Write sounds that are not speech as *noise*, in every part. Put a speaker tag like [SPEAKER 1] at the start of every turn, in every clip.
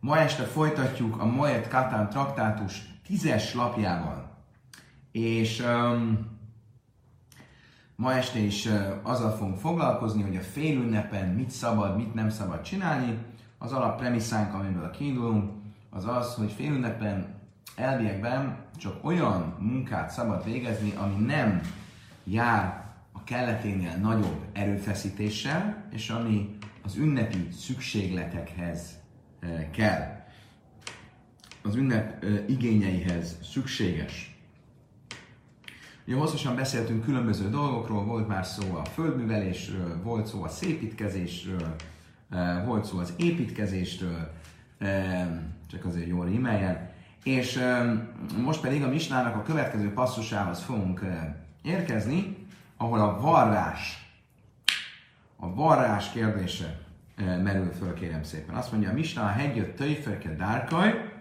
[SPEAKER 1] Ma este folytatjuk a Moet Katán traktátus tízes lapjával. És um, ma este is uh, azzal fogunk foglalkozni, hogy a félünnepen mit szabad, mit nem szabad csinálni. Az alappremisszánk, amiből kiindulunk, az az, hogy félünnepen elviekben csak olyan munkát szabad végezni, ami nem jár a kelleténél nagyobb erőfeszítéssel, és ami az ünnepi szükségletekhez kell. Az ünnep igényeihez szükséges. Ugye hosszasan beszéltünk különböző dolgokról, volt már szó a földművelésről, volt szó a szépítkezésről, volt szó az építkezésről, csak azért jól rímeljen. És most pedig a Misnának a következő passzusához fogunk érkezni, ahol a varrás, a varrás kérdése merül föl, kérem szépen. Azt mondja, a Misna a hegyött töjförke dárkaj,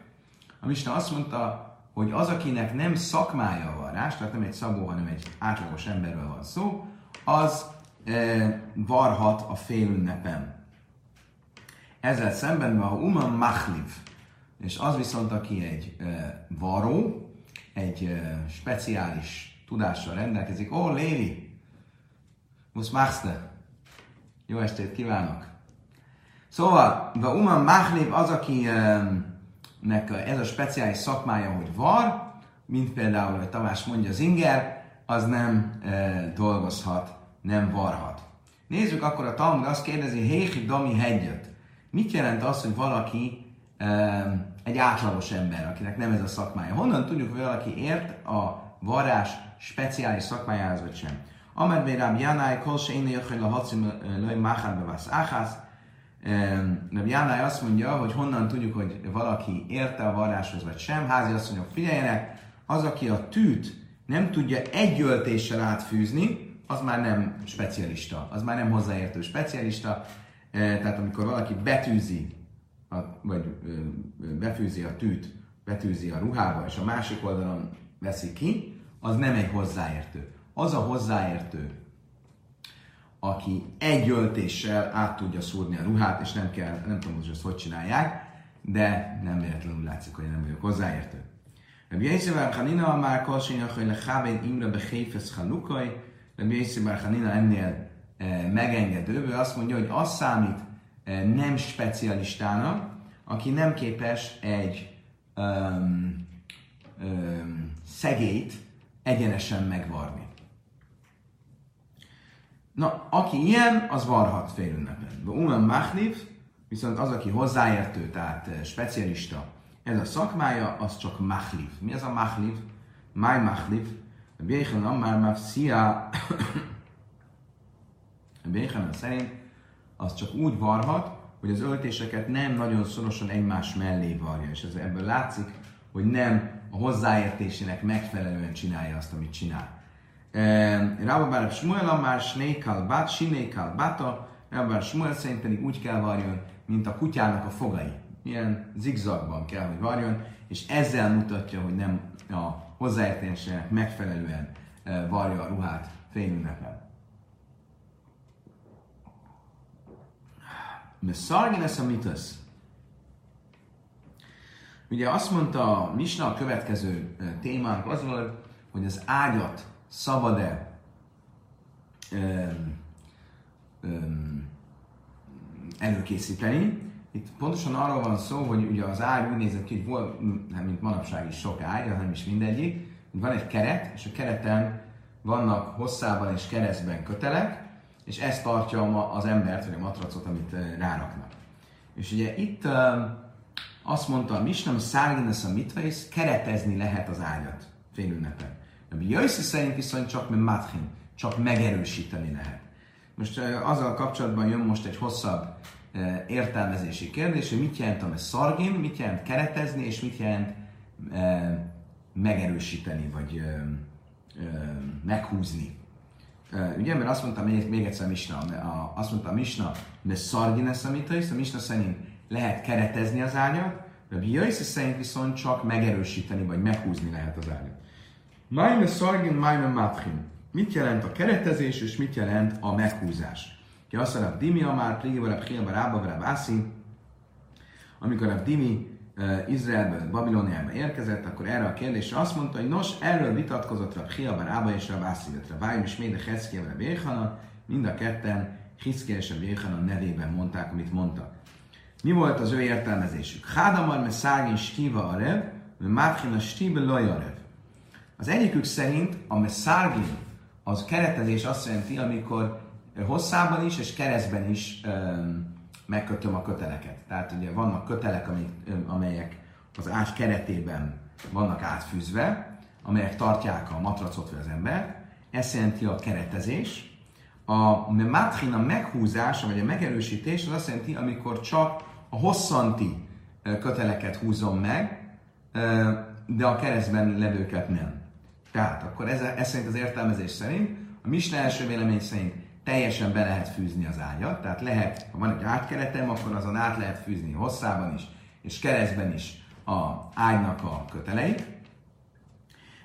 [SPEAKER 1] a Misna azt mondta, hogy az, akinek nem szakmája a varrás, tehát nem egy szabó, hanem egy átlagos emberről van szó, az e, varhat a félünnepen. Ezzel szemben van a Uman Machliv, és az viszont, aki egy e, varó, egy e, speciális tudással rendelkezik, ó, Lévi, musz machste, jó estét kívánok! Szóval, a Uman Machliv az, akinek ez a speciális szakmája, hogy var, mint például, hogy Tamás mondja, az inger, az nem e, dolgozhat, nem varhat. Nézzük akkor a Talmud, azt kérdezi, Héhi Dami hegyet. Mit jelent az, hogy valaki e, egy átlagos ember, akinek nem ez a szakmája? Honnan tudjuk, hogy valaki ért a varás speciális szakmájához, vagy sem? Amad Bérám Janai, Kolse Éne Jöjjön a Hacim Löj Máhár Bevász Áhász, Rabbi Jánály azt mondja, hogy honnan tudjuk, hogy valaki érte a varráshoz vagy sem. Házi azt mondja, figyeljenek, az, aki a tűt nem tudja egy öltéssel átfűzni, az már nem specialista, az már nem hozzáértő specialista. Tehát amikor valaki betűzi, a, vagy befűzi a tűt, betűzi a ruhába, és a másik oldalon veszi ki, az nem egy hozzáértő. Az a hozzáértő, aki egy öltéssel át tudja szúrni a ruhát, és nem kell, nem tudom, hogy ezt hogy csinálják, de nem véletlenül látszik, hogy nem vagyok hozzáértő. Rabbi Yisrael Hanina már kalsén hogy le Chábén Imre be Héfesz Halukaj, Rabbi Yisrael Hanina ennél e, megengedő, ő azt mondja, hogy az számít e, nem specialistának, aki nem képes egy um, um, szegélyt egyenesen megvarni. Na, aki ilyen, az varhat félünnepen. De Uman Machliv, viszont az, aki hozzáértő, tehát eh, specialista, ez a szakmája, az csak Machliv. Mi az a Machliv? Máj. A Béchen Ammar Mafsia, *coughs* Béchen szerint az csak úgy varhat, hogy az öltéseket nem nagyon szorosan egymás mellé varja, és ez ebből látszik, hogy nem a hozzáértésének megfelelően csinálja azt, amit csinál. Rabba Bár Smuel már Snékal Bát, Sinékal Báta, Bár Smuel szerint pedig úgy kell varjon, mint a kutyának a fogai. Ilyen zigzagban kell, hogy varjon, és ezzel mutatja, hogy nem a hozzáértésének megfelelően varja a ruhát fényünnepen. Meszargin ez a mitasz. Ugye azt mondta Misna a következő témánk az volt, hogy az ágyat szabad-e öm, öm, előkészíteni. Itt pontosan arról van szó, hogy ugye az ágy úgy nézett ki, hogy volt, nem mint manapság is sok ágy, nem is mindegyik, van egy keret, és a kereten vannak hosszában és keresztben kötelek, és ez tartja az embert, vagy a matracot, amit ráraknak. És ugye itt azt mondta a Misnam, szárginesz a mitvész, keretezni lehet az ágyat félünnepen. Rabbi Jöjszi szerint viszont csak mathin, csak megerősíteni lehet. Most azzal kapcsolatban jön most egy hosszabb értelmezési kérdés, hogy mit jelent a szargin, mit jelent keretezni, és mit jelent e, megerősíteni, vagy meghúzni. Ugye, mert azt mondta még, még egyszer Misna, a, azt mondta a Misna, mert szargin lesz a Misna szerint lehet keretezni az ágyat, de Jöjszi szerint viszont csak megerősíteni, vagy meghúzni lehet az ágyat. Májme szargin, májme matchin. Mit jelent a keretezés, és mit jelent a meghúzás? Ki azt mondja, Dimi Amár, Pligivarab, Hiabar, Ába, Ászi. amikor a Dimi uh, Izraelből, Babiloniába érkezett, akkor erre a kérdésre azt mondta, hogy nos, erről vitatkozott Rab Hiabar Ába és Rab Ászidot, Rab Vájim és Méde Heszkiel, Rab mind a ketten Hiszkiel és Rab nevében mondták, amit mondtak. Mi volt az ő értelmezésük? Hádamar me szágin stíva a rev, me a stíbe lojarev. Az egyikük szerint a meszárgin, az keretezés azt jelenti, amikor hosszában is és keresztben is um, megkötöm a köteleket. Tehát ugye vannak kötelek, amelyek az ágy keretében vannak átfűzve, amelyek tartják a matracot vagy az embert. Ez jelenti a keretezés. A matrin, a meghúzása vagy a megerősítés az azt jelenti, amikor csak a hosszanti köteleket húzom meg, de a keresztben levőket nem. Tehát akkor ez, ez szerint az értelmezés szerint, a Misna első vélemény szerint teljesen be lehet fűzni az ágyat, tehát lehet, ha van egy átkeretem, akkor azon át lehet fűzni hosszában is, és keresztben is a ágynak a köteleit.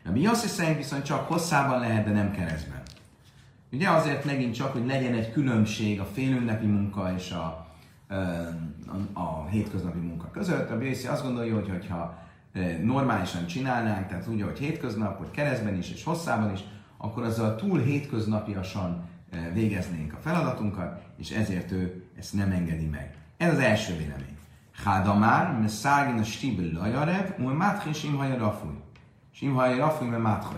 [SPEAKER 1] A mi azt szerint viszont csak hosszában lehet, de nem keresztben. Ugye azért megint csak, hogy legyen egy különbség a félünnepi munka és a, a, a hétköznapi munka között. A Bészi azt gondolja, hogy hogyha normálisan csinálnánk, tehát úgy, hogy hétköznap, hogy keresztben is és hosszában is, akkor azzal túl hétköznapiasan végeznénk a feladatunkat, és ezért ő ezt nem engedi meg. Ez az első vélemény. Hádamár, me szágin a stibel lajarev, me máthe simhaja rafúj. Simhaja rafúj, me máthe.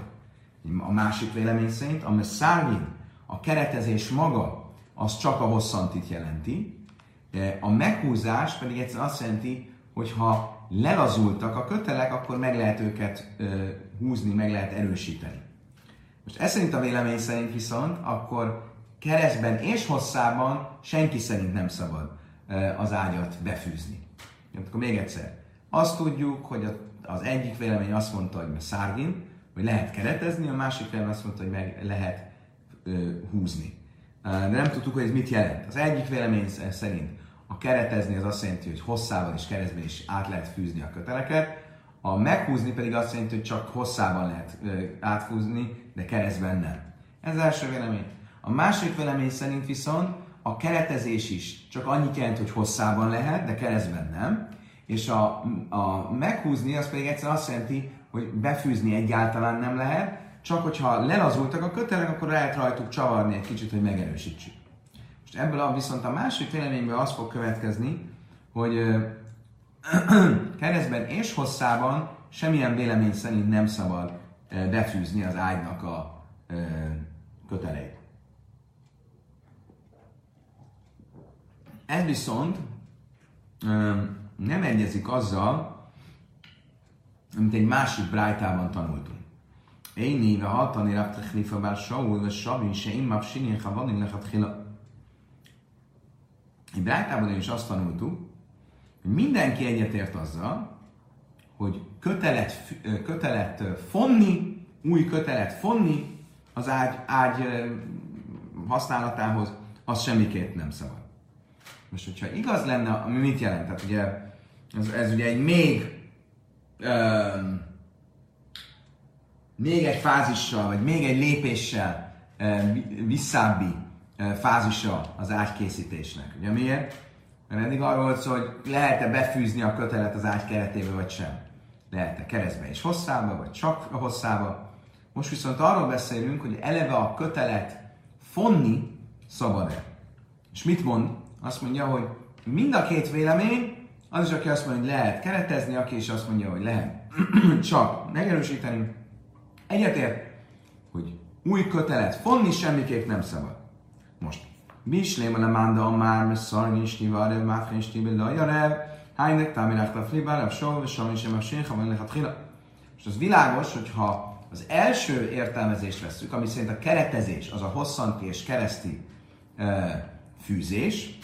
[SPEAKER 1] A másik vélemény szerint a szágin, a keretezés maga, az csak a hosszantit jelenti, a meghúzás pedig egyszerűen azt jelenti, hogy ha lelazultak a kötelek, akkor meg lehet őket ö, húzni, meg lehet erősíteni. Most ez szerint a vélemény szerint viszont, akkor keresztben és hosszában senki szerint nem szabad az ágyat befűzni. Akkor még egyszer. Azt tudjuk, hogy az egyik vélemény azt mondta, hogy szárgin, hogy lehet keretezni, a másik vélemény azt mondta, hogy meg lehet ö, húzni. De nem tudtuk, hogy ez mit jelent. Az egyik vélemény szerint a keretezni az azt jelenti, hogy hosszával és keresztben is át lehet fűzni a köteleket, a meghúzni pedig azt jelenti, hogy csak hosszában lehet ö, átfúzni, de keresztben nem. Ez az első vélemény. A másik vélemény szerint viszont a keretezés is csak annyit jelent, hogy hosszában lehet, de keresztben nem. És a, a meghúzni az pedig egyszerűen azt jelenti, hogy befűzni egyáltalán nem lehet, csak hogyha lelazultak a kötelek, akkor lehet rajtuk csavarni egy kicsit, hogy megerősítsük. Ebből a, viszont a másik véleményből az fog következni, hogy *clears throat* keresztben és hosszában semmilyen vélemény szerint nem szabad befűzni az ágynak a köteleit. Ez viszont nem egyezik azzal, amit egy másik brájtában tanultunk. Én néve hatani raftechlifa bár Saul, vagy Sabi, se immab sinén, ha van illechat Egy brájtában is azt tanultuk, hogy mindenki egyetért azzal, hogy kötelet, kötelet fonni, új kötelet fonni az ágy, ágy használatához, az semmiképp nem szabad. Most, hogyha igaz lenne, ami mit jelent? Tehát ugye ez, ez ugye egy még um, még egy fázissal, vagy még egy lépéssel um, visszábbi fázisa az ágykészítésnek. Ugye miért? Mert eddig arról volt szó, hogy lehet-e befűzni a kötelet az ágy keretébe, vagy sem. Lehet-e keresztbe és hosszába, vagy csak a hosszába. Most viszont arról beszélünk, hogy eleve a kötelet fonni szabad-e. És mit mond? azt mondja, hogy mind a két vélemény, az is, aki azt mondja, hogy lehet keretezni, aki is azt mondja, hogy lehet *clears throat* csak megerősíteni. Egyetért, hogy új kötelet fonni semmiképp nem szabad. Most. Bislém a lemánda a már, mert szarni is nivarev, máfén is nivarev, lajarev, hánynek támirák a flibárev, soha, és sem, sem a sénha, van lehet hila. Most az világos, hogyha az első értelmezést veszük, ami szerint a keretezés az a hosszanti és kereszti uh, fűzés,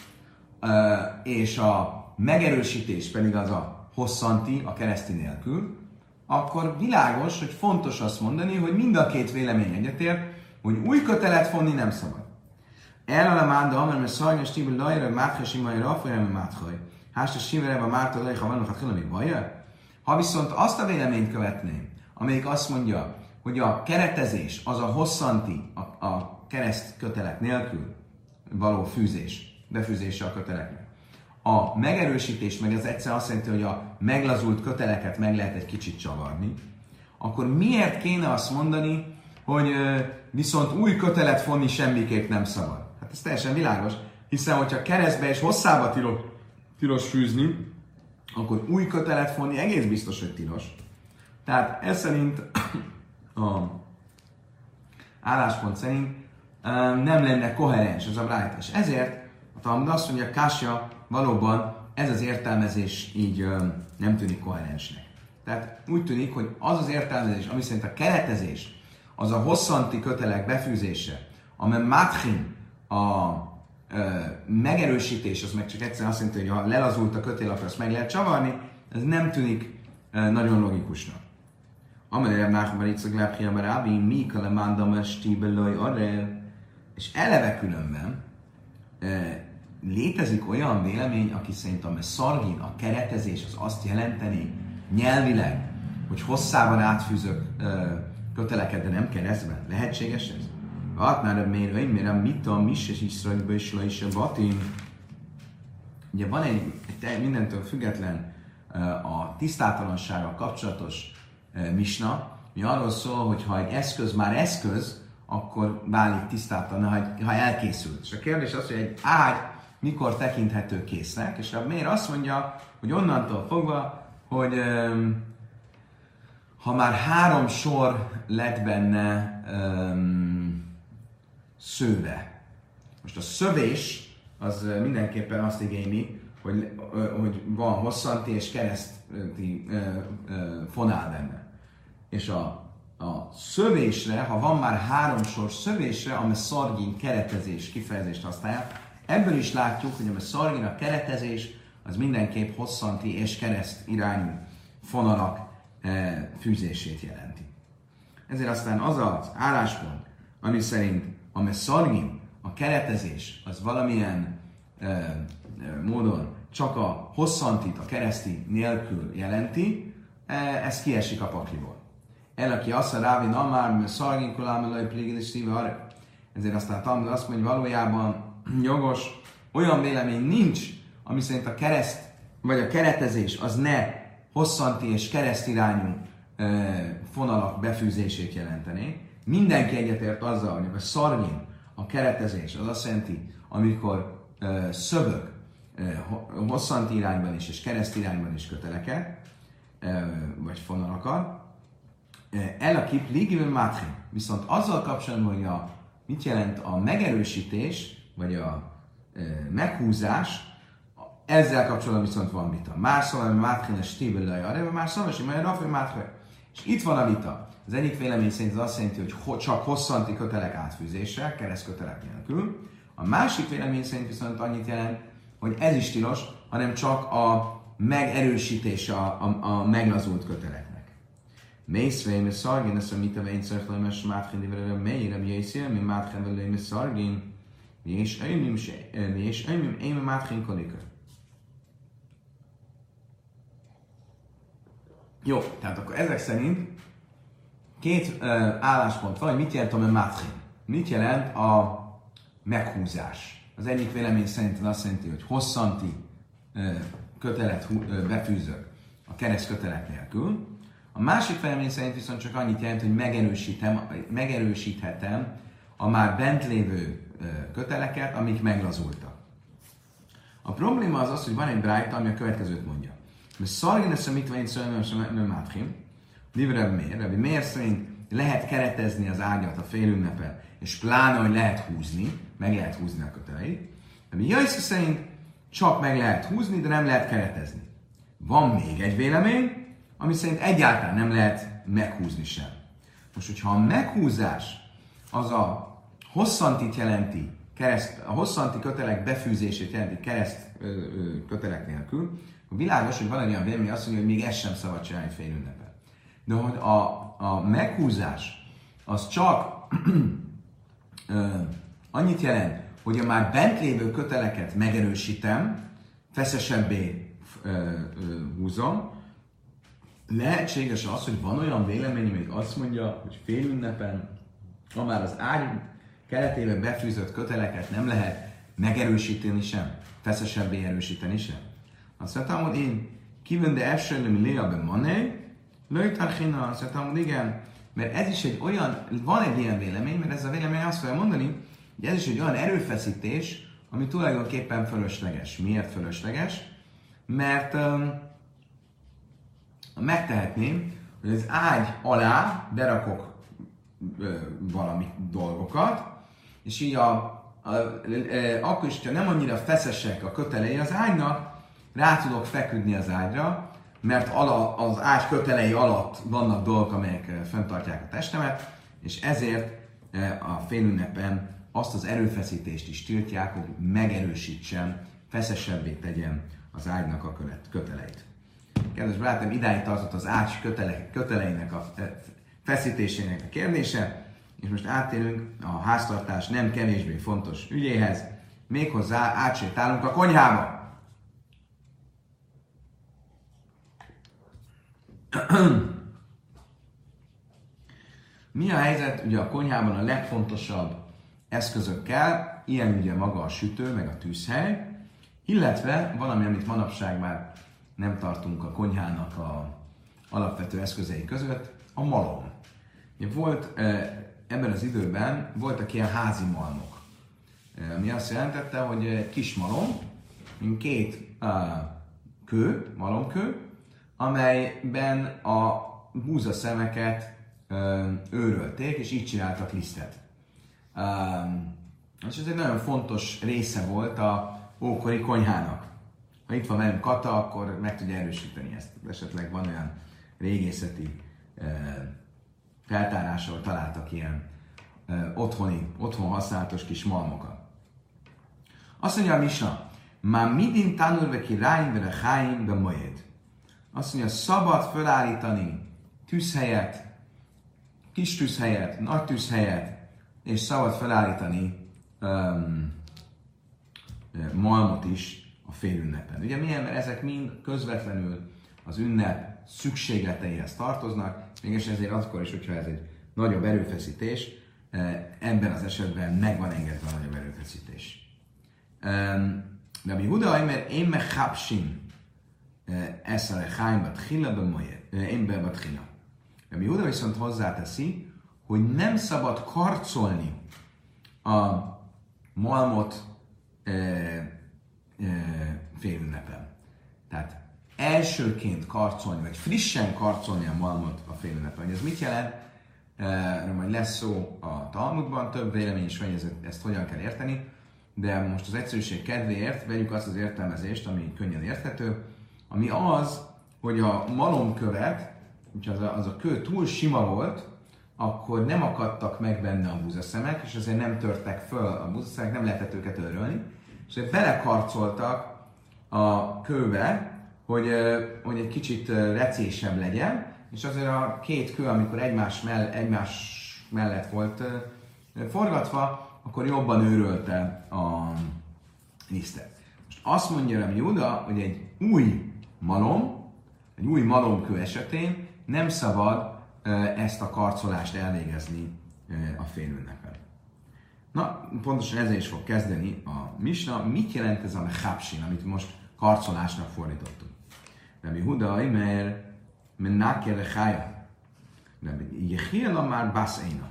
[SPEAKER 1] és a megerősítés pedig az a hosszanti, a kereszti nélkül, akkor világos, hogy fontos azt mondani, hogy mind a két vélemény egyetért, hogy új kötelet fonni nem szabad. El a mánda, amely mert szajnyos tibül lajra, mátha simai rafolyra, máthaj. Hásta simere, a márta lej, ha vannak a még baja. Ha viszont azt a véleményt követném, amelyik azt mondja, hogy a keretezés az a hosszanti, a, a kereszt kötelet nélkül való fűzés, befűzése a köteleknek. a megerősítés, meg ez egyszer azt jelenti, hogy a meglazult köteleket meg lehet egy kicsit csavarni, akkor miért kéne azt mondani, hogy viszont új kötelet fonni semmiképp nem szabad? Ez teljesen világos, hiszen hogyha keresztbe és hosszába tilos, tilos fűzni, akkor új kötelet fonni egész biztos, hogy tilos. Tehát ez szerint *coughs* a álláspont szerint nem lenne koherens ez a brájt. És ezért a Talmud azt mondja, Kásja valóban ez az értelmezés így nem tűnik koherensnek. Tehát úgy tűnik, hogy az az értelmezés, ami szerint a keretezés, az a hosszanti kötelek befűzése, amely Matchin a ö, megerősítés, az meg csak egyszerűen azt jelenti, hogy ha lelazult a kötél, akkor azt meg lehet csavarni, ez nem tűnik ö, nagyon logikusnak. Amelyen Nachman Itzak Lepchia Rábi, Mika le Mandam Stibeloj Arel, és eleve különben ö, létezik olyan vélemény, aki szerint a szargin, a keretezés az azt jelenteni nyelvileg, hogy hosszában átfűzök ö, köteleket, de nem keresztben. Lehetséges ez? Hát már a mérő, mire mit a mis és Iszraelből is is a batin. Ugye van egy, egy mindentől független a tisztátalansággal kapcsolatos misna, mi arról szól, hogy ha egy eszköz már eszköz, akkor válik tisztátalan, ha, ha elkészült. És a kérdés az, hogy egy ágy mikor tekinthető késznek, és a miért azt mondja, hogy onnantól fogva, hogy ha már három sor lett benne um, szőve. Most a szövés az mindenképpen azt igényli, hogy, hogy van hosszanti és kereszti fonál benne. És a, a szövésre, ha van már három sor szövésre, amely szargin keretezés kifejezést használják, ebből is látjuk, hogy a szargin a keretezés az mindenképp hosszanti és kereszt irányú fonalak fűzését jelenti. Ezért aztán az az álláspont, ami szerint a messzargin, a keretezés, az valamilyen e, e, módon csak a hosszantit, a kereszti nélkül jelenti, e, ez kiesik a pakliból. El, aki azt a rávi namár, mert szargin kolámelai plégedés szíve. Ezért aztán Talmud azt mondja, hogy valójában *clears throat* jogos, olyan vélemény nincs, ami szerint a kereszt, vagy a keretezés az ne hosszanti és keresztirányú fonalak befűzését jelenteni. Mindenki egyetért azzal, hogy a szarvin, a keretezés, az azt jelenti, amikor ö, szövök ö, hosszanti irányban is és kereszt irányban is köteleket, ö, vagy fonalakat. El a kip. Viszont azzal kapcsolatban, hogy a, mit jelent a megerősítés, vagy a ö, meghúzás, ezzel kapcsolatban viszont van vita. Más szóval, hogy Mátkenes Stíbelaj arra, más szóval, hogy majd Rafi. És itt van a vita. Az egyik vélemény szerint az azt jelenti, hogy csak hosszanti kötelek átfűzése, keresztkötelek nélkül. A másik vélemény szerint viszont annyit jelent, hogy ez is tilos, hanem csak a megerősítése a, a, a meglazult köteleknek. Mészvén, szargin, ezt a mit a vén mert mátken, de mélyre, mi észél, mi mátken, velő, szargin, és ömim, és ömim, én konikör. Jó, tehát akkor ezek szerint két uh, álláspont van, hogy mit jelent a matrin. Mit jelent a meghúzás. Az egyik vélemény szerint azt jelenti, hogy hosszanti uh, kötelet uh, befűzök a kereszt kötelet nélkül. A másik vélemény szerint viszont csak annyit jelent, hogy megerősítem, megerősíthetem a már bent lévő uh, köteleket, amik meglazultak. A probléma az az, hogy van egy brájta, ami a következőt mondja. Szargin ezt a mitvain szörnyűen mátrim. Livre miért? Rabbi miért szerint lehet keretezni az ágyat a félünnepel, és pláne, hogy lehet húzni, meg lehet húzni a köteleit. Rabbi Jaiszi szerint csak meg lehet húzni, de nem lehet keretezni. Van még egy vélemény, ami szerint egyáltalán nem lehet meghúzni sem. Most, hogyha a meghúzás az a hosszantit jelenti, kereszt, a hosszanti kötelek befűzését jelenti kereszt ö, ö, kötelek nélkül, Világos, hogy van egy olyan vélemény, azt mondja, hogy még ez sem szabad csinálni fél ünnepen. De hogy a, a meghúzás az csak *clears throat* annyit jelent, hogy a már bent lévő köteleket megerősítem, feszesebbé húzom, lehetséges az, hogy van olyan vélemény, még azt mondja, hogy fél ünnepen, ha már az ágy keretében befűzött köteleket nem lehet megerősíteni sem. feszesebbé erősíteni sem. Azt mondtam, én kívül de elsőlöm léa be mané, lőtarchina, azt mondtam, hogy igen, mert ez is egy olyan, van egy ilyen vélemény, mert ez a vélemény azt fogja mondani, hogy ez is egy olyan erőfeszítés, ami tulajdonképpen fölösleges. Miért fölösleges? Mert um, megtehetném, hogy az ágy alá berakok ö, valami dolgokat, és így a, a, a, a, akkor is, ha nem annyira feszesek a kötelei az ágynak, rá tudok feküdni az ágyra, mert ala, az ágy kötelei alatt vannak dolgok, amelyek fenntartják a testemet, és ezért a félünnepen azt az erőfeszítést is tiltják, hogy megerősítsen, feszesebbé tegyen az ágynak a köteleit. Kedves barátom, idáig tartott az ágy kötele, köteleinek a feszítésének a kérdése, és most átérünk a háztartás nem kevésbé fontos ügyéhez, méghozzá átsétálunk a konyhába. *clears throat* Mi a helyzet ugye a konyhában a legfontosabb eszközökkel, ilyen ugye maga a sütő, meg a tűzhely, illetve valami, amit manapság már nem tartunk a konyhának a alapvető eszközei között, a malom. Volt ebben az időben voltak ilyen házi malmok, ami azt jelentette, hogy kis malom, mint két kő, malomkő, amelyben a búzaszemeket őrölték, és így csináltak lisztet. És ez egy nagyon fontos része volt a ókori konyhának. Ha itt van velünk Kata, akkor meg tudja erősíteni ezt. Esetleg van olyan régészeti feltárásról találtak ilyen otthoni, otthon használatos kis malmokat. Azt mondja a Misna, már midin tanulve ki ráim vele háim be mojed. Azt mondja, szabad felállítani tűzhelyet, kis tűzhelyet, nagy tűzhelyet, és szabad felállítani um, malmot is a félünnepen. Ugye milyen, mert ezek mind közvetlenül az ünnep szükségleteihez tartoznak, mégis ezért akkor is, hogyha ez egy nagyobb erőfeszítés, ebben az esetben meg van engedve a nagyobb erőfeszítés. De mi Huda, mert én meg hapsin ezt a leháimbat hilla be én be de mi oda viszont hozzáteszi, hogy nem szabad karcolni a malmot e, e, félünnepen. Tehát elsőként karcolni, vagy frissen karcolni a malmot a félünnepen. Ez mit jelent? Erről majd lesz szó a Talmudban, több vélemény is van, hogy ezt, ezt hogyan kell érteni, de most az egyszerűség kedvéért vegyük azt az értelmezést, ami könnyen érthető, ami az, hogy a malomkövet hogyha az a, az a kő túl sima volt, akkor nem akadtak meg benne a búzaszemek, és azért nem törtek föl a búzaszemek, nem lehetett őket örölni, és belekarcoltak a kőbe, hogy, hogy egy kicsit recésebb legyen, és azért a két kő, amikor egymás, mell, egymás mellett volt forgatva, akkor jobban őrölte a lisztet. Most azt mondja Rami Juda, hogy egy új malom, egy új malomkő esetén nem szabad ezt a karcolást elvégezni a félünnepen. Na, pontosan ezzel is fog kezdeni a misna. Mit jelent ez a mechapsin, amit most karcolásnak fordítottunk? Rabbi Huda, mert mennáke lechaja. Rabbi Yechiela már baszéna.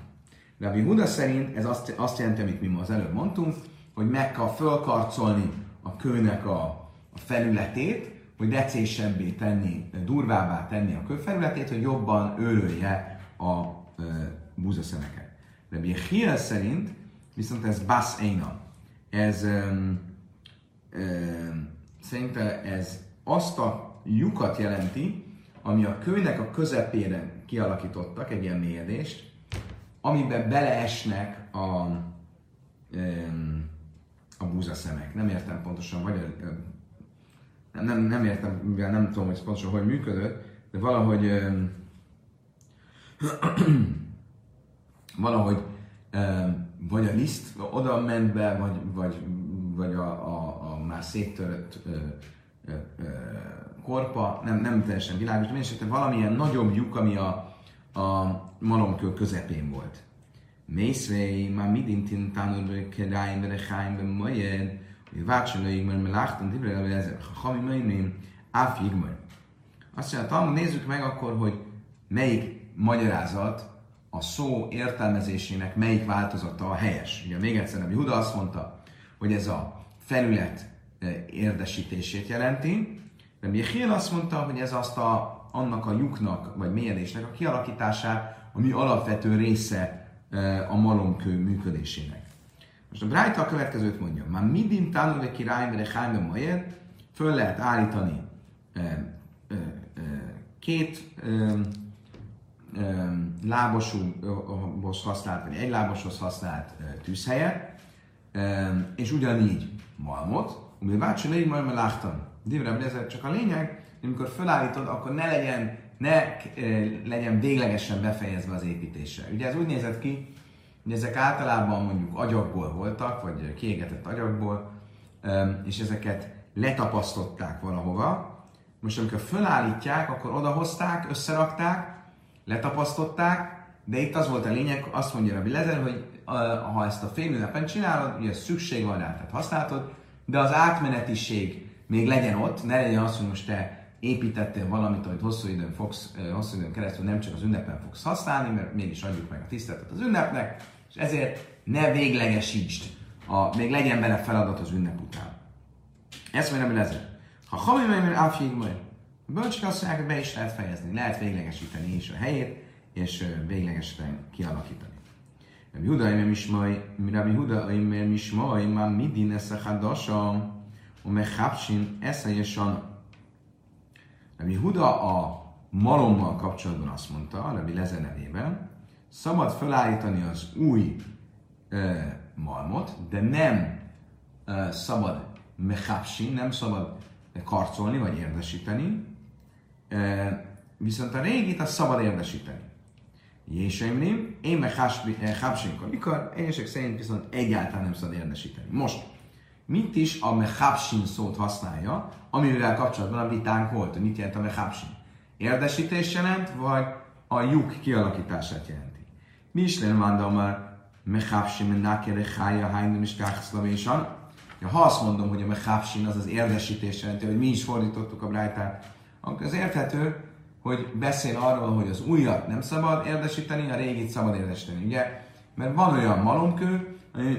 [SPEAKER 1] Rabbi Huda szerint ez azt, azt jelenti, amit mi ma az előbb mondtunk, hogy meg kell fölkarcolni a kőnek a, a felületét, hogy decésebbé tenni, durvábbá tenni a köfelületét, hogy jobban őrölje a e, búzaszemeket. De Hiel szerint viszont ez bas eina. Ez um, szerinte ez azt a lyukat jelenti, ami a kőnek a közepére kialakítottak, egy ilyen mélyedést, amiben beleesnek a, um, a búzaszemek. Nem értem pontosan, vagy a, nem, nem, nem értem, mivel nem tudom, hogy pontosan hogy működött, de valahogy *clears throat* valahogy vagy a liszt oda ment be, vagy, vagy, vagy a, a, a már széttörött ö, ö, ö, korpa, nem, nem teljesen világos, de mindesetre valamilyen nagyobb lyuk, ami a, a malomkő közepén volt. Mészvei, már midintin tanul keráim, vele háim, majed, Vácsolóig, mert láchtam, Dibre ezek, ha hami menném, áfig majd. Azt mondja, Talmud, nézzük meg akkor, hogy melyik magyarázat a szó értelmezésének melyik változata a helyes. Ugye még egyszer, ami Huda azt mondta, hogy ez a felület érdesítését jelenti, de Michiel azt mondta, hogy ez azt a, annak a lyuknak, vagy mélyedésnek a kialakítását, ami alapvető része a malomkő működésének. Most a Brájta a következőt mondja. Már midin tanul király, mert hájme majed, föl lehet állítani két lábosúhoz használt, vagy egy láboshoz használt tűzhelyet, és ugyanígy malmot, ami bácsi légy majd mert láttam. Divrem, ez csak a lényeg, amikor felállítod, akkor ne legyen, ne legyen véglegesen befejezve az építése. Ugye ez úgy nézett ki, hogy ezek általában mondjuk agyagból voltak, vagy kiégetett agyagból, és ezeket letapasztották valahova. Most amikor fölállítják, akkor odahozták, összerakták, letapasztották, de itt az volt a lényeg, azt mondja Rabbi Lezer, hogy ha ezt a félünnepen csinálod, ugye szükség van rá, tehát használhatod, de az átmenetiség még legyen ott, ne legyen az, hogy most te építettél valamit, amit hosszú időn, fogsz, hosszú időn keresztül nem csak az ünnepen fogsz használni, mert mégis adjuk meg a tiszteletet az ünnepnek, és ezért ne véglegesítsd, a, még legyen bele feladat az ünnep után. Ezt mondja, hogy ezért. Ha hami mert áfjég majd, bölcsök azt mondják, hogy be is lehet fejezni, lehet véglegesíteni is a helyét, és véglegesen kialakítani. Rabbi Huda Imer Mismai, Rabbi Huda Imer Mismai, már midin esze hadasa, o mechapsin esze jesan. Rabbi Huda a malommal kapcsolatban azt mondta, Rabbi Leze nevében, szabad felállítani az új e, malmot, de nem e, szabad mechapsin, nem szabad karcolni vagy érdesíteni, e, viszont a régit azt szabad érdesíteni. Jéseimrim, én meg Hápsinkor. Mikor? Egyesek szerint viszont egyáltalán nem szabad érdesíteni. Most, mit is a mechapsin szót használja, amivel kapcsolatban a vitánk volt, hogy mit jelent a mechapsin? Érdesítés jelent, vagy a lyuk kialakítását jelenti? Mi is lenne már mechapsin, men nakere hája, hánynom is káxlavésan. Ha azt mondom, hogy a mechapsin az az érdesítés jelenti, hogy mi is fordítottuk a brájtát, akkor az érthető, hogy beszél arról, hogy az újat nem szabad érdesíteni, a régit szabad érdesíteni, ugye? Mert van olyan malomkő,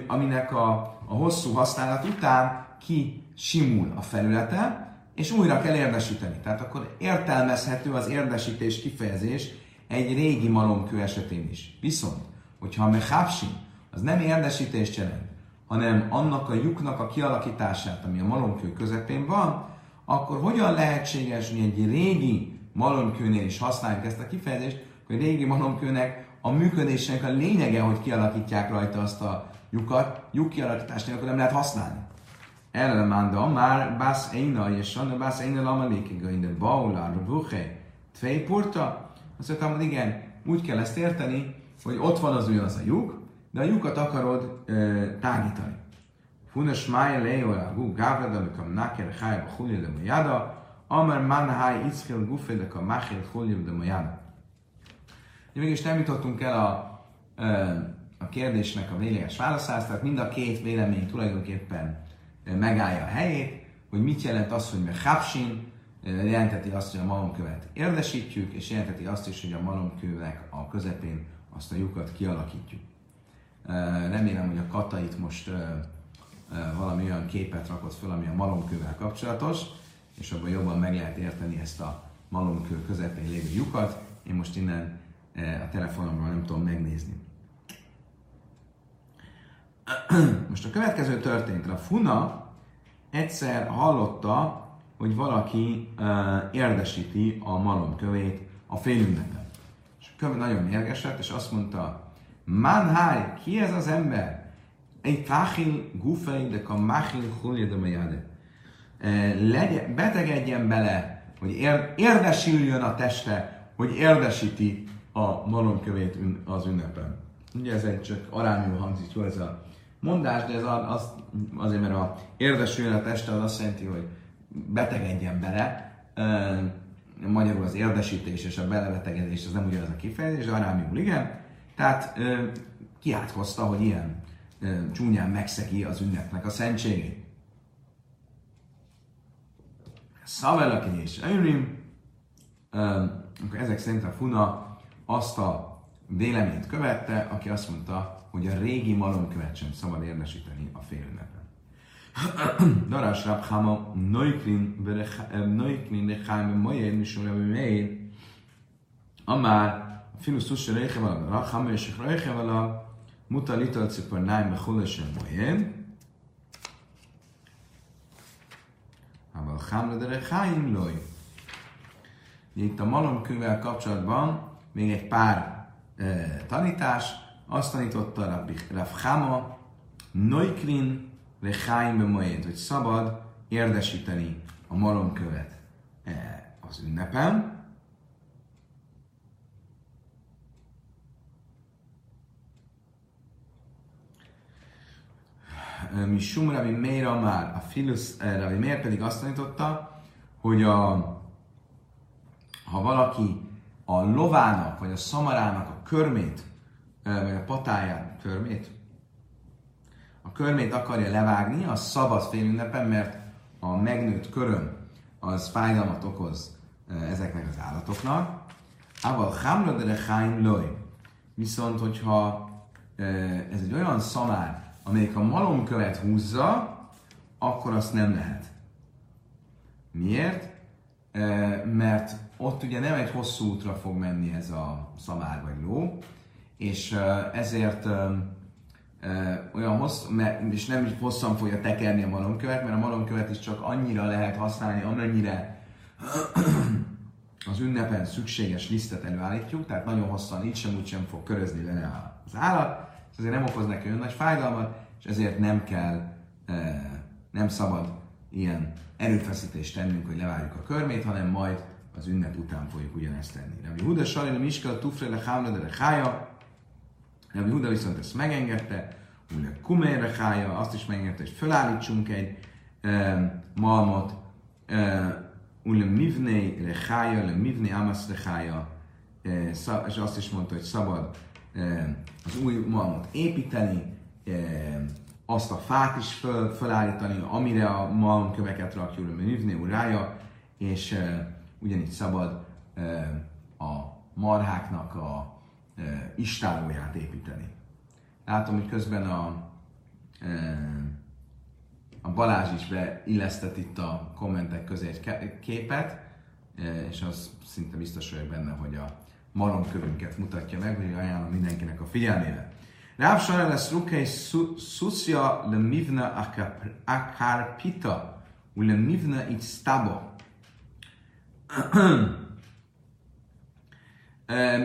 [SPEAKER 1] aminek a, a hosszú használat után ki simul a felülete, és újra kell érdesíteni. Tehát akkor értelmezhető az érdesítés kifejezés egy régi malomkő esetén is. Viszont, hogyha a mechapsin az nem érdesítést jelent, hanem annak a lyuknak a kialakítását, ami a malomkő közepén van, akkor hogyan lehetséges, hogy egy régi malomkőnél is használjuk ezt a kifejezést, hogy régi malomkőnek a működésének a lényege, hogy kialakítják rajta azt a lyukat, lyuk kialakítás nélkül nem lehet használni. Erre manda, már bász eina, és anna bász eina lamalékiga, de baula, rubuche, tvei porta. Azt mondtam, hogy igen, úgy kell ezt érteni, hogy ott van az az a lyuk, de a lyukat akarod e, tágítani. Funas mája lejola, gú gávrada, amikor naker hájba hulja de jada, Amar manhai iszkel gufedek a machel cholim de majana. Mégis nem jutottunk el a, a kérdésnek a véleges válaszához, tehát mind a két vélemény tulajdonképpen megállja a helyét, hogy mit jelent az, hogy mechapsin, jelenteti azt, hogy a malomkövet érdesítjük, és jelenteti azt is, hogy a malomkőnek a közepén azt a lyukat kialakítjuk. Remélem, hogy a katait most valami olyan képet rakott föl, ami a malomkővel kapcsolatos és abban jobban meg lehet érteni ezt a malomkő közepén lévő lyukat. Én most innen a telefonomról nem tudom megnézni. *clears throat* Most a következő történt. A Funa egyszer hallotta, hogy valaki érdesíti a malomkövét a félünnepen. És a köve nagyon mérges lett, és azt mondta, Manhai, ki ez az ember? Egy fáhil gufei, de a machil hulje de legyen, betegedjen bele, hogy érdesüljön a teste, hogy érdesíti a malomkövét az ünnepen. Ugye ez egy csak arámiul hangzik jó ez a mondás, de ez az, azért, mert a érdesüljön a teste, az azt jelenti, hogy betegedjen bele. Magyarul az érdesítés és a belebetegedés az nem ugyanaz a kifejezés, de arámiul igen. Tehát kiátkozta, hogy ilyen csúnyán megszegi az ünnepnek a szentségét. Szavelaki és Örim, akkor ezek szerint a Funa azt a véleményt követte, aki azt mondta, hogy a régi malomkövet sem szabad érvesíteni a félünnepen. *clears throat* Darás Rabhama Noikrin Rechaim Moyer Mishon Rabbi Meir. Amár Finus Tusha Reichem Alam Racham Yeshik Reichem Alam Muta Lital Ciparnáim Bechulesem Moyer Aval Hamra de Rechaim Loi. Itt a malomkővel kapcsolatban még egy pár e, tanítás, azt tanította Rabbi Rav Chama, Noikrin lechaim bemoed, hogy szabad érdesíteni a malomkövet e, az ünnepen. mi Sum Rabbi Meir már, a Filus Rabbi Meir pedig azt tanította, hogy a, ha valaki a lovának, vagy a szamarának a körmét, vagy a patáját, körmét, a körmét akarja levágni, az szabad félünnepen, mert a megnőtt köröm az fájdalmat okoz ezeknek az állatoknak. Ával hamladere chaim loj. Viszont, hogyha ez egy olyan szamár, amelyik a malomkövet húzza, akkor azt nem lehet. Miért? Mert ott ugye nem egy hosszú útra fog menni ez a szamár vagy ló, és ezért olyan hossz, és nem is hosszan fogja tekerni a malomkövet, mert a malomkövet is csak annyira lehet használni, amennyire az ünnepen szükséges lisztet előállítjuk, tehát nagyon hosszan így sem úgy sem fog körözni vele az állat, és ezért nem okoz neki olyan nagy fájdalmat, és ezért nem kell, nem szabad ilyen erőfeszítést tennünk, hogy levárjuk a körmét, hanem majd az ünnep után fogjuk ugyanezt tenni. Rabbi Huda Salina Miska Tufrele Hamledere Hája, Rabbi Huda viszont ezt megengedte, ugye Kumérre Hája, azt is megengedte, hogy felállítsunk egy e, malmot, e, Ule Mivnei Rechája, Le Mivnei Amas Rechája, e, és azt is mondta, hogy szabad e, az új malmot építeni, e, azt a fát is föl, felállítani, amire a malmköveket rakjuk, Le Mivnei Rája, és e, ugyanígy szabad a marháknak a istálóját építeni. Látom, hogy közben a, a Balázs is beillesztett itt a kommentek közé egy képet, és az szinte biztos vagyok benne, hogy a malomkövünket mutatja meg, hogy ajánlom mindenkinek a figyelmére. Ráv Sarel lesz Rukei Susia le Mivna Akarpita, le Mivna itt Stabo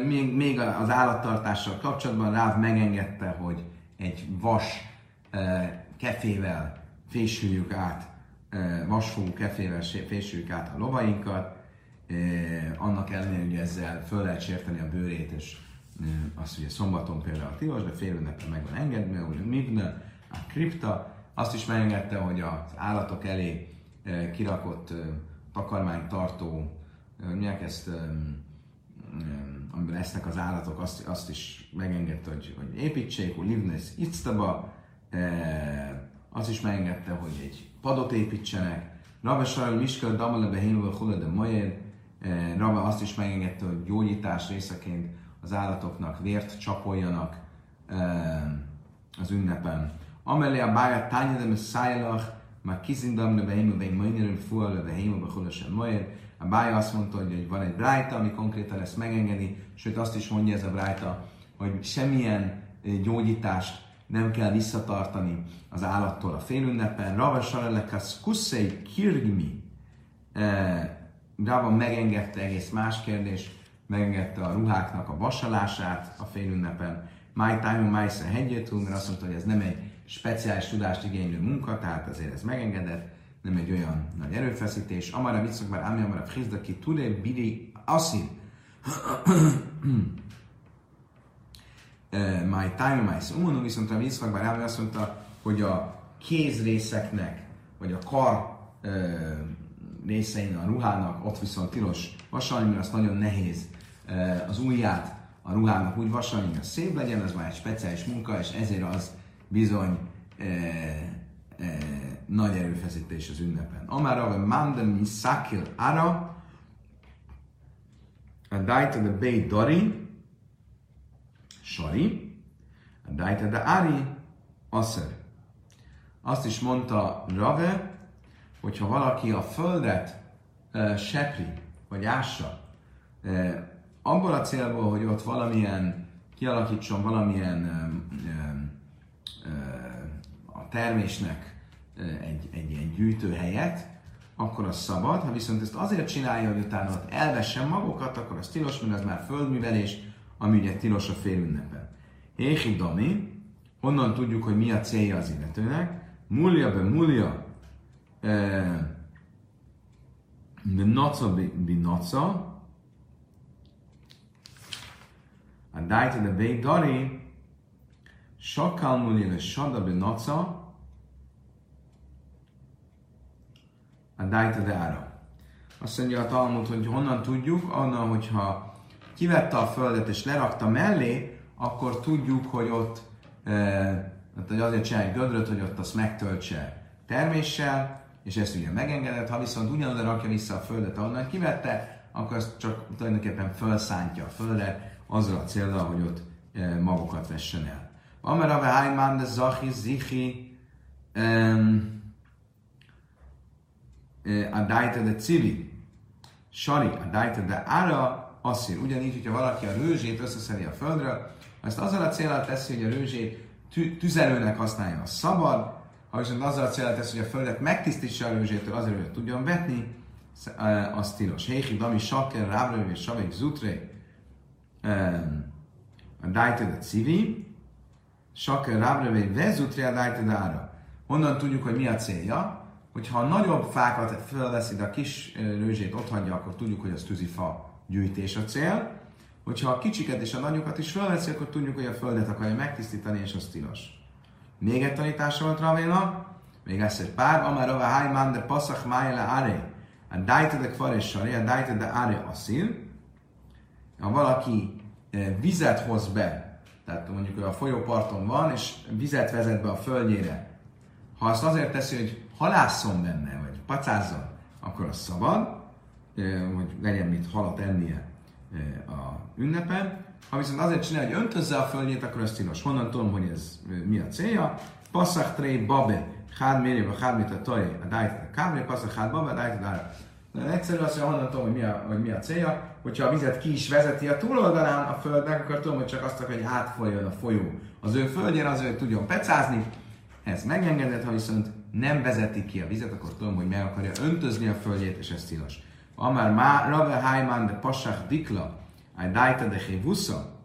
[SPEAKER 1] még, még az állattartással kapcsolatban Ráv megengedte, hogy egy vas kefével fésüljük át, vasfogú kefével fésüljük át a lovainkat, annak ellenére, hogy ezzel föl lehet sérteni a bőrét, és azt ugye szombaton például tilos, de fél ünnepre meg van engedve, hogy Mibne, a kripta, azt is megengedte, hogy az állatok elé kirakott takarmánytartó mondják ezt, amiben lesznek az állatok, azt, azt is megengedte, hogy, hogy építsék, hogy Livnes Itztaba, azt is megengedte, hogy egy padot építsenek, Rava Sarel Miska Damale Behénve Hula de Majed, e, Rava azt is megengedte, hogy gyógyítás részeként az állatoknak vért csapoljanak az ünnepen. Amelé a báját tányedem szájlach, már kizindam le behénve behin majnerül fual le behénve behula sem majed, a Bája azt mondta, hogy van egy brájta, ami konkrétan ezt megengedi, sőt azt is mondja ez a brájta, hogy semmilyen eh, gyógyítást nem kell visszatartani az állattól a félünnepen. Rava Sarelekas Kuszei Kirgmi eh, Rava megengedte egész más kérdés, megengedte a ruháknak a vasalását a félünnepen. My time Májsza hegyetünk, mert azt mondta, hogy ez nem egy speciális tudást igénylő munka, tehát azért ez megengedett nem egy olyan nagy erőfeszítés. Amara viccak már ami amara ki tudé biri asszín. Eh, *coughs* my time, my umonó, viszont a viccak már ami azt mondta, hogy a kézrészeknek, vagy a kar uh, részein a ruhának ott viszont tilos vasalni, mert az nagyon nehéz uh, az ujját a ruhának úgy vasalni, hogy szép legyen, ez már egy speciális munka, és ezért az bizony uh, nagy erőfeszítés az ünnepen. Amár ave mandem szakil ara, a dajta de bej dari, sari, a dajta de ari, aszer. Azt is mondta Rave, hogyha valaki a földet e, sepri, vagy ássa, e, abból a célból, hogy ott valamilyen, kialakítson valamilyen e, e, termésnek egy, egy ilyen gyűjtőhelyet, akkor az szabad, ha viszont ezt azért csinálja, hogy utána ott elvessen magokat, akkor az tilos, mert ez már földművelés, ami ugye tilos a félünnepen. Héhi Dami, honnan tudjuk, hogy mi a célja az illetőnek, múlja be múlja, be naca be naca, a dajta de bej dari, sokkal múlja le sada be naca, a Daita de Ára. Azt mondja a Talmud, hogy honnan tudjuk, onnan, hogyha kivette a földet és lerakta mellé, akkor tudjuk, hogy ott e, hogy azért csinálj gödröt, hogy ott azt megtöltse terméssel, és ezt ugye megengedett, ha viszont ugyanoda rakja vissza a földet, ahonnan kivette, akkor azt csak tulajdonképpen felszántja a földet, azzal a célra, hogy ott e, magokat vessen el. Amara ve de zachi zichi a dajta de civi, sari, a dajta de ára, asszír. Ugyanígy, hogyha valaki a rőzsét összeszedi a földről, ezt azzal a célral teszi, hogy a rőzsét tüzelőnek használja, a szabad, ha viszont azzal a célral teszi, hogy a földet megtisztítsa a rőzsétől azért, hogy tudjon vetni, az tilos. Héhi, dami, saker, rábrő, és zutré, a dajta de civi, saker, rábrő, ve zutré, a dajta de ára. Honnan tudjuk, hogy mi a célja? Hogyha a nagyobb fákat felveszi, de a kis rőzsét ott hagyja, akkor tudjuk, hogy az tűzifa gyűjtés a cél. Hogyha a kicsiket és a nagyokat is felveszi, akkor tudjuk, hogy a földet akarja megtisztítani, és az tilos. Még egy tanítás volt Ravéna, még ezt egy pár, amár a hájmán de passzach májele áre, a dájte de kvar sari, a dájte de áre asszír. Ha valaki vizet hoz be, tehát mondjuk a folyóparton van, és vizet vezet be a földjére, ha azt azért teszi, hogy halásszon benne, vagy pacázzon, akkor az szabad, hogy legyen mit halat ennie a ünnepen. Ha viszont azért csinálja, hogy öntözze a földjét, akkor az tilos. Honnan tudom, hogy ez mi a célja? Passzak tré babe, hád mérjébe, hád mit a taj, a dájt a kábré, passzak hád babe, dájt a Egyszerű az, hogy honnan tudom, hogy mi, a, hogy mi a célja. Hogyha a vizet ki is vezeti a túloldalán a földnek, akkor tudom, hogy csak azt akarja, hogy átfolyjon a folyó az ő földjén, az ő tudjon pecázni. Ez megengedett, ha viszont nem vezeti ki a vizet, akkor tudom, hogy meg akarja öntözni a földjét, és ez tilos. Amár má, rave hájmán de passach dikla, a dajta de hévusza,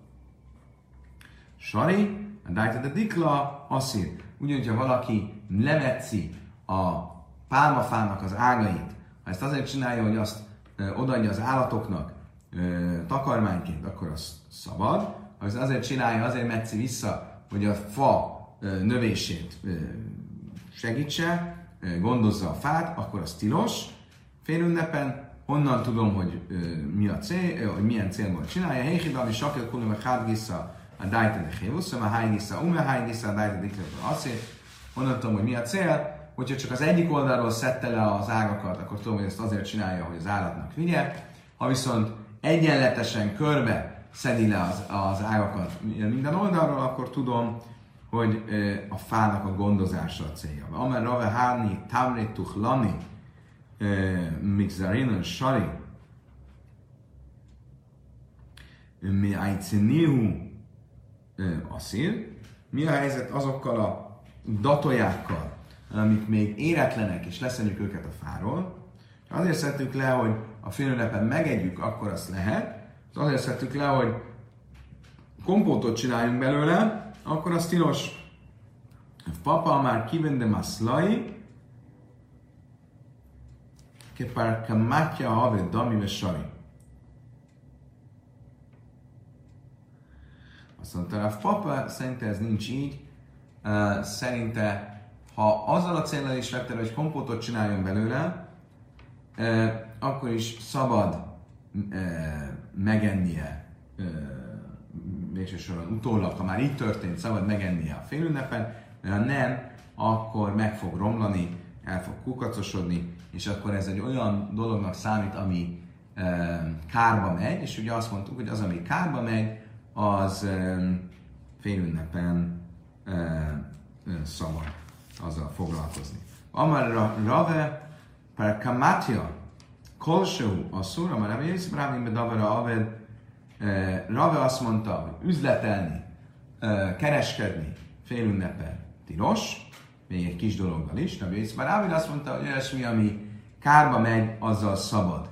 [SPEAKER 1] Sari, a dajta de dikla, asszír. Ugyanúgy, ha valaki levetszi a pálmafának az ágait, ha ezt azért csinálja, hogy azt ö, odaadja az állatoknak ö, takarmányként, akkor az szabad. Ha ezt azért csinálja, azért metszi vissza, hogy a fa ö, növését ö, segítse, gondozza a fát, akkor az tilos. Félünnepen honnan tudom, hogy mi a cél, hogy milyen célból csinálja. Héhid, ami sakja kulim a hádgisza a dájta de hévuszom, a hájgisza, ume hájgisza, a dikletra aszét. Honnan tudom, hogy mi a cél. Hogyha csak az egyik oldalról szedte le az ágakat, akkor tudom, hogy ezt azért csinálja, hogy az állatnak vigye. Ha viszont egyenletesen körbe szedi le az, az ágakat minden oldalról, akkor tudom, hogy a fának a gondozása a célja. Amer rave háni tamri tuchlani mixarinon sari mi ajcinihu asszír. Mi a helyzet azokkal a datojákkal, amik még éretlenek, és leszedjük őket a fáról. Azért szedtük le, hogy a félőlepen megegyük, akkor azt lehet. Azért szedtük le, hogy kompótot csináljunk belőle, akkor az tilos. Papa már kivende maslai, que para kamatya ave dami vesari. Azt mondta, a papa szerinte ez nincs így, szerinte ha azzal a célral is vette, hogy kompótot csináljon belőle, akkor is szabad megennie végső soron utólag, ha már így történt, szabad megennie a félünnepen, de ha nem, akkor meg fog romlani, el fog kukacosodni, és akkor ez egy olyan dolognak számít, ami e, kárba megy, és ugye azt mondtuk, hogy az, ami kárba megy, az e, félünnepen e, e, szabad azzal foglalkozni. Amar Rave, per kamatja, kolseu a szúra, mert nem jössz, Rámi Bedavara Aved, Rave azt mondta, hogy üzletelni, kereskedni félünnepen tilos, még egy kis dologgal is, Rabbi Yitzhak azt mondta, hogy olyasmi, ami kárba megy, azzal szabad.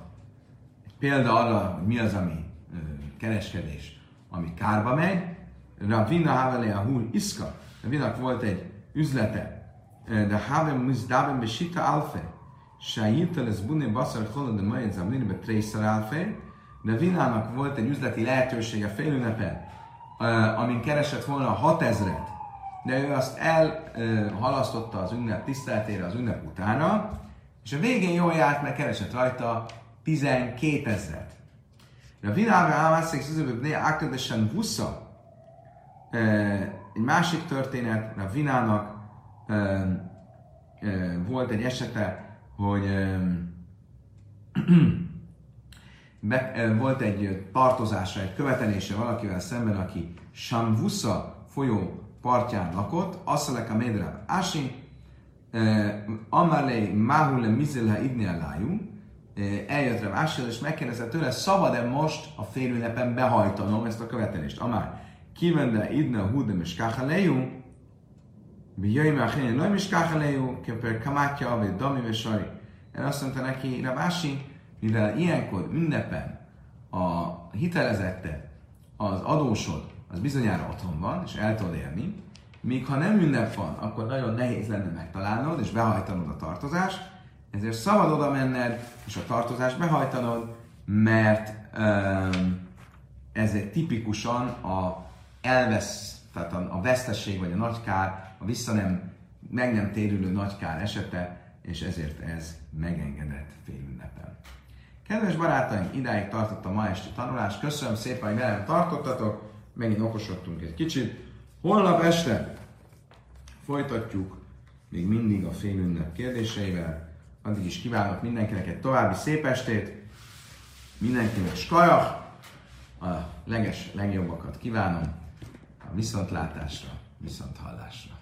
[SPEAKER 1] Példa arra, hogy mi az, ami kereskedés, ami kárba megy, Ravina Havele a Hul Iska, Ravinak volt egy üzlete, de Havem Mizdabem Besita Alfe, Sajita lesz Bune Basar Cholod de Majed Zamlin be Trészer Alfe, de Vinának volt egy üzleti lehetősége fél ünnepen, amin keresett volna 6000-et, de ő azt elhalasztotta az ünnep tiszteletére az ünnep utána, és a végén jól járt, mert keresett rajta 12 ezret. De a világra ámászik szüzőböknél ákadesen vusza. Egy másik történet, a Vinának volt egy esete, hogy *clears throat* be, volt egy tartozása, egy követelése valakivel szemben, aki Samvusza folyó partján lakott, asszalek a médre ási, amalé máhule mizilha idni lájú, eljött rá Ásil, és megkérdezte tőle, szabad-e most a félünnepen behajtanom ezt a követelést? Amár, kivende idne a húdem és káhaléjú, Jöjjön a hényen, nem is káhaléjú, képer kamátja, vagy dami, vagy sari. Én azt mondta neki, Rabási, mivel ilyenkor ünnepen a hitelezette az adósod az bizonyára otthon van, és el tudod élni, míg ha nem ünnep van, akkor nagyon nehéz lenne megtalálnod és behajtanod a tartozást, ezért szabad oda menned és a tartozást behajtanod, mert um, ez egy tipikusan a elvesz, tehát a, a vesztesség vagy a nagy kár, a vissza nem, meg nem térülő nagy kár esete, és ezért ez megengedett félünnepen. Kedves barátaim, idáig tartott a ma esti tanulás. Köszönöm szépen, hogy velem tartottatok megint okosodtunk egy kicsit. Holnap este folytatjuk még mindig a félünnep kérdéseivel. Addig is kívánok mindenkinek egy további szép estét, mindenkinek skajak, a leges, legjobbakat kívánom a viszontlátásra, viszonthallásra.